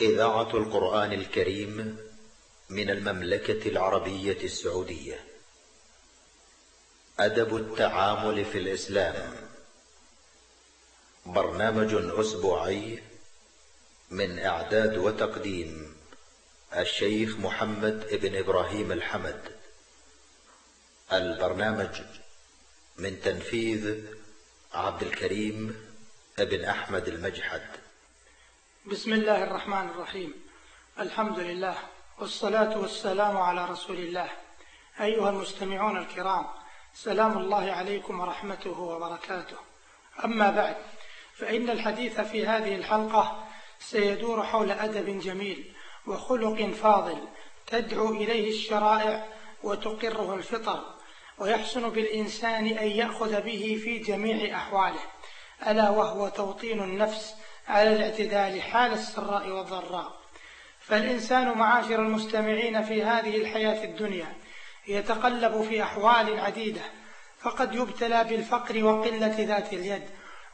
إذاعة القرآن الكريم من المملكة العربية السعودية. أدب التعامل في الإسلام. برنامج أسبوعي من إعداد وتقديم الشيخ محمد ابن إبراهيم الحمد. البرنامج من تنفيذ عبد الكريم ابن أحمد المجحد. بسم الله الرحمن الرحيم. الحمد لله والصلاة والسلام على رسول الله. أيها المستمعون الكرام سلام الله عليكم ورحمته وبركاته. أما بعد فإن الحديث في هذه الحلقة سيدور حول أدب جميل وخلق فاضل تدعو إليه الشرائع وتقره الفطر ويحسن بالإنسان أن يأخذ به في جميع أحواله ألا وهو توطين النفس على الاعتدال حال السراء والضراء. فالإنسان معاشر المستمعين في هذه الحياة الدنيا يتقلب في أحوال عديدة فقد يبتلى بالفقر وقلة ذات اليد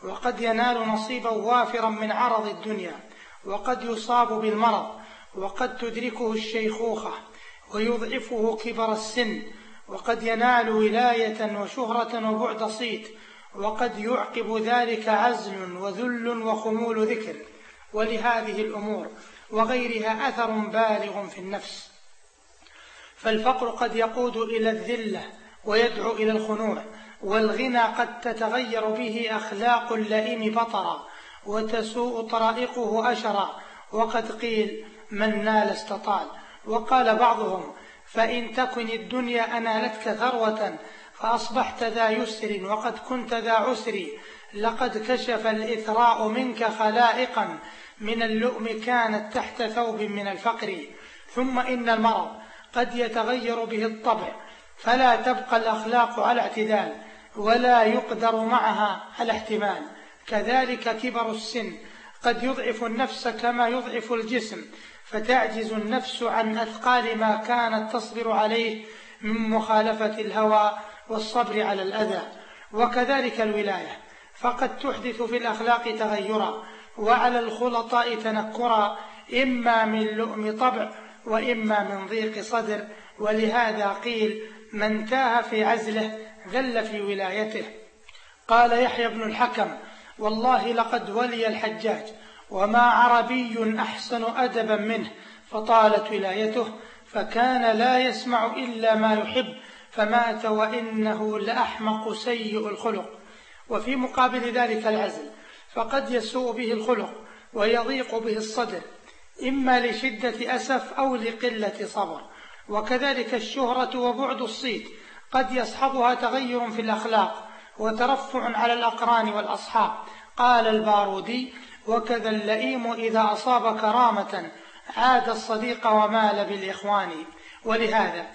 وقد ينال نصيبا وافرا من عرض الدنيا وقد يصاب بالمرض وقد تدركه الشيخوخة ويضعفه كبر السن وقد ينال ولاية وشهرة وبعد صيت وقد يعقب ذلك عزل وذل وخمول ذكر ولهذه الأمور وغيرها أثر بالغ في النفس. فالفقر قد يقود إلى الذلة ويدعو إلى الخنوع والغنى قد تتغير به أخلاق اللئيم بطرا وتسوء طرائقه أشرا. وقد قيل من نال استطال وقال بعضهم فإن تكن الدنيا أنالتك ثروة فأصبحت ذا يسر وقد كنت ذا عسر. لقد كشف الإثراء منك خلائقا. من اللؤم كانت تحت ثوب من الفقر. ثم إن المرض قد يتغير به الطبع. فلا تبقى الأخلاق على اعتدال ولا يقدر معها على احتمال. كذلك كبر السن. قد يضعف النفس كما يضعف الجسم. فتعجز النفس عن أثقال ما كانت تصبر عليه من مخالفة الهوى. والصبر على الأذى وكذلك الولاية. فقد تحدث في الأخلاق تغيرا وعلى الخلطاء تنكرا إما من لؤم طبع وإما من ضيق صدر. ولهذا قيل من تاه في عزله ذل في ولايته. قال يحيى بن الحكم والله لقد ولي الحجاج وما عربي أحسن أدبا منه فطالت ولايته فكان لا يسمع إلا ما يحب فمات وإنه لأحمق سيء الخلق. وفي مقابل ذلك العزل فقد يسوء به الخلق ويضيق به الصدر إما لشدة أسف أو لقلة صبر. وكذلك الشهرة وبعد الصيت قد يصحبها تغير في الأخلاق وترفع على الأقران والأصحاب. قال البارودي وكذا اللئيم إذا أصاب كرامة عاد الصديق ومال بالإخوان. ولهذا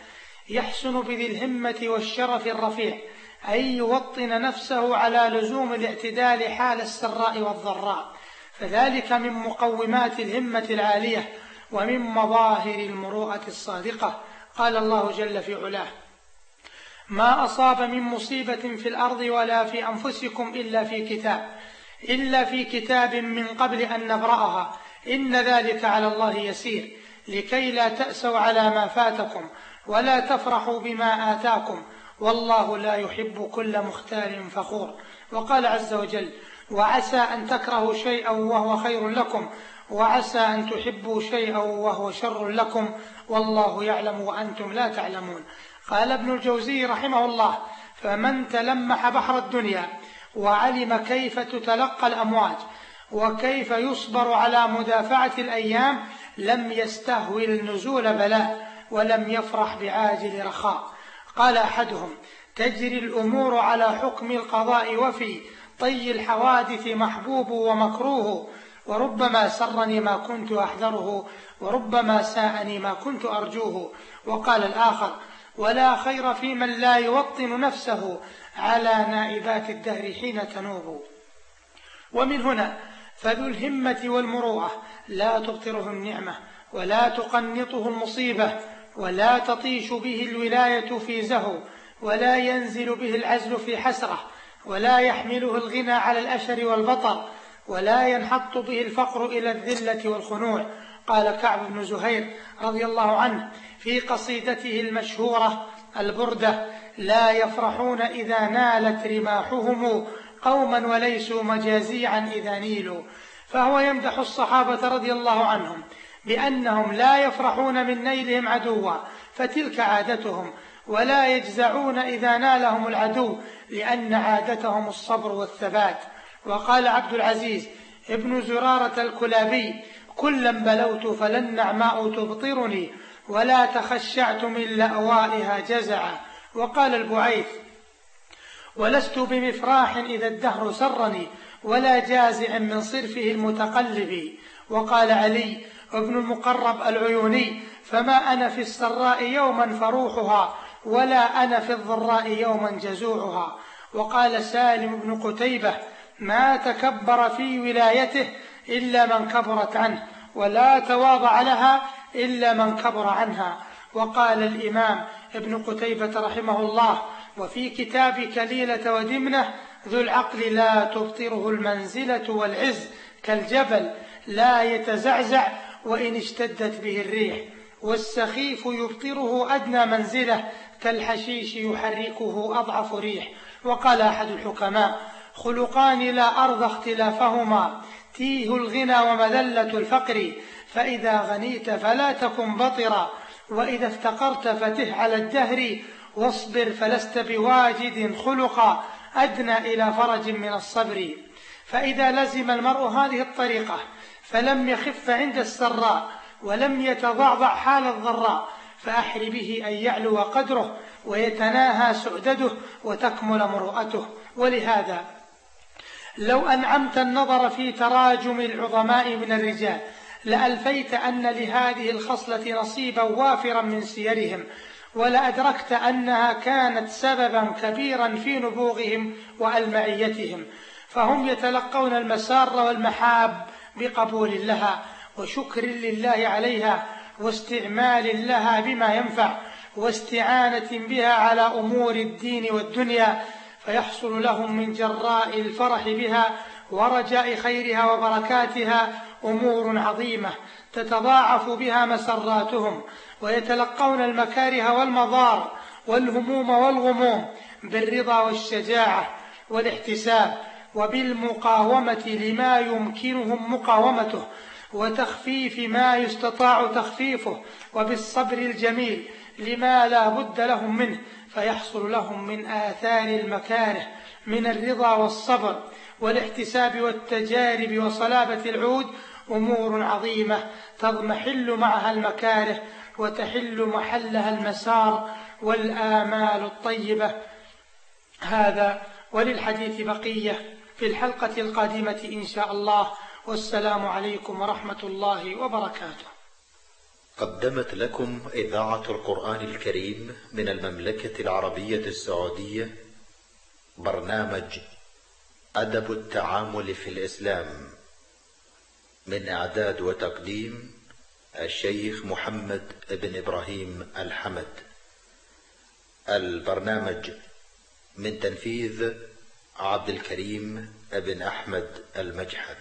يحسن بذي الهمة والشرف الرفيع أن يوطن نفسه على لزوم الاعتدال حال السراء والضراء. فذلك من مقومات الهمة العالية ومن مظاهر المروءة الصادقة. قال الله جل في علاه ما أصاب من مصيبة في الأرض ولا في أنفسكم إلا في كتاب إلا في كتاب من قبل أن نبرأها. إن ذلك على الله يسير لكي لا تأسوا على ما فاتكم ولا تفرحوا بما آتاكم والله لا يحب كل مختال فخور. وقال عز وجل وعسى أن تكرهوا شيئا وهو خير لكم وعسى أن تحبوا شيئا وهو شر لكم والله يعلم وأنتم لا تعلمون. قال ابن الجوزي رحمه الله فمن تلمح بحر الدنيا وعلم كيف تتلقى الأمواج وكيف يصبر على مدافعة الأيام لم يستهوي النزول بلاء. ولم يفرح بعاجل رخاء. قال أحدهم تجري الأمور على حكم القضاء وفي طي الحوادث محبوب ومكروه وربما سرني ما كنت أحذره وربما ساءني ما كنت أرجوه. وقال الآخر ولا خير في من لا يوطن نفسه على نائبات الدهر حين تنوب. ومن هنا فذو الهمة والمروءة لا تبطره النعمة ولا تقنطه المصيبة ولا تطيش به الولاية في زهو ولا ينزل به العزل في حسرة ولا يحمله الغنى على الأشر والبطر ولا ينحط به الفقر إلى الذلة والخنوع. قال كعب بن زهير رضي الله عنه في قصيدته المشهورة البردة لا يفرحون إذا نالت رماحهم قوما وليسوا مجازيعا إذا نيلوا فهو يمدح الصحابة رضي الله عنهم. بأنهم لا يفرحون من نيلهم عدوا فتلك عادتهم. ولا يجزعون إذا نالهم العدو لأن عادتهم الصبر والثبات. وقال عبد العزيز ابن زرارة الكلابي كلا بلوت فلا النعماء تبطرني ولا تخشعت من لأوائها جزعا. وقال البعيث ولست بمفراح إذا الدهر سرني ولا جازع من صرفه المتقلب. وقال علي ابن المقرب العيوني فما أنا في السراء يوما فروحها ولا أنا في الضراء يوما جزوعها. وقال سالم بن قتيبة ما تكبر في ولايته إلا من كبرت عنه ولا تواضع لها إلا من كبر عنها. وقال الإمام ابن قتيبة رحمه الله وفي كتاب كليلة ودمنة ذو العقل لا تبطره المنزلة والعز كالجبل لا يتزعزع وإن اشتدت به الريح والسخيف يبطره أدنى منزلة كالحشيش يحركه أضعف ريح. وقال أحد الحكماء خلقان لا أرضى اختلافهما تيه الغنى ومذلة الفقر. فإذا غنيت فلا تكن بطرا وإذا افتقرت فته على الدهر. واصبر فلست بواجد خلقا أدنى إلى فرج من الصبر. فإذا لزم المرء هذه الطريقة فلم يخف عند السراء ولم يتضعضع حال الضراء فأحر به أن يعلو قدره ويتناهى سؤدده وتكمل مروءته. ولهذا لو أنعمت النظر في تراجم العظماء من الرجال لألفيت أن لهذه الخصلة نصيبا وافرا من سيرهم ولأدركت أنها كانت سببا كبيرا في نبوغهم وألمعيتهم. فهم يتلقون المسار والمحاب بقبول لها وشكر لله عليها واستعمال لها بما ينفع واستعانة بها على أمور الدين والدنيا فيحصل لهم من جراء الفرح بها ورجاء خيرها وبركاتها أمور عظيمة تتضاعف بها مسراتهم ويتلقون المكاره والمضار والهموم والغموم بالرضا والشجاعة والاحتساب وبالمقاومة لما يمكنهم مقاومته وتخفيف ما يستطاع تخفيفه وبالصبر الجميل لما لا بد لهم منه فيحصل لهم من آثار المكاره من الرضا والصبر والاحتساب والتجارب وصلابة العود أمور عظيمة تضمحل معها المكاره وتحل محلها المسار والآمال الطيبة. هذا وللحديث بقية. في الحلقة القادمة إن شاء الله والسلام عليكم ورحمة الله وبركاته. قدمت لكم إذاعة القرآن الكريم من المملكة العربية السعودية برنامج أدب التعامل في الإسلام من إعداد وتقديم الشيخ محمد بن إبراهيم الحمد. البرنامج من تنفيذ عبد الكريم بن أحمد المجحد.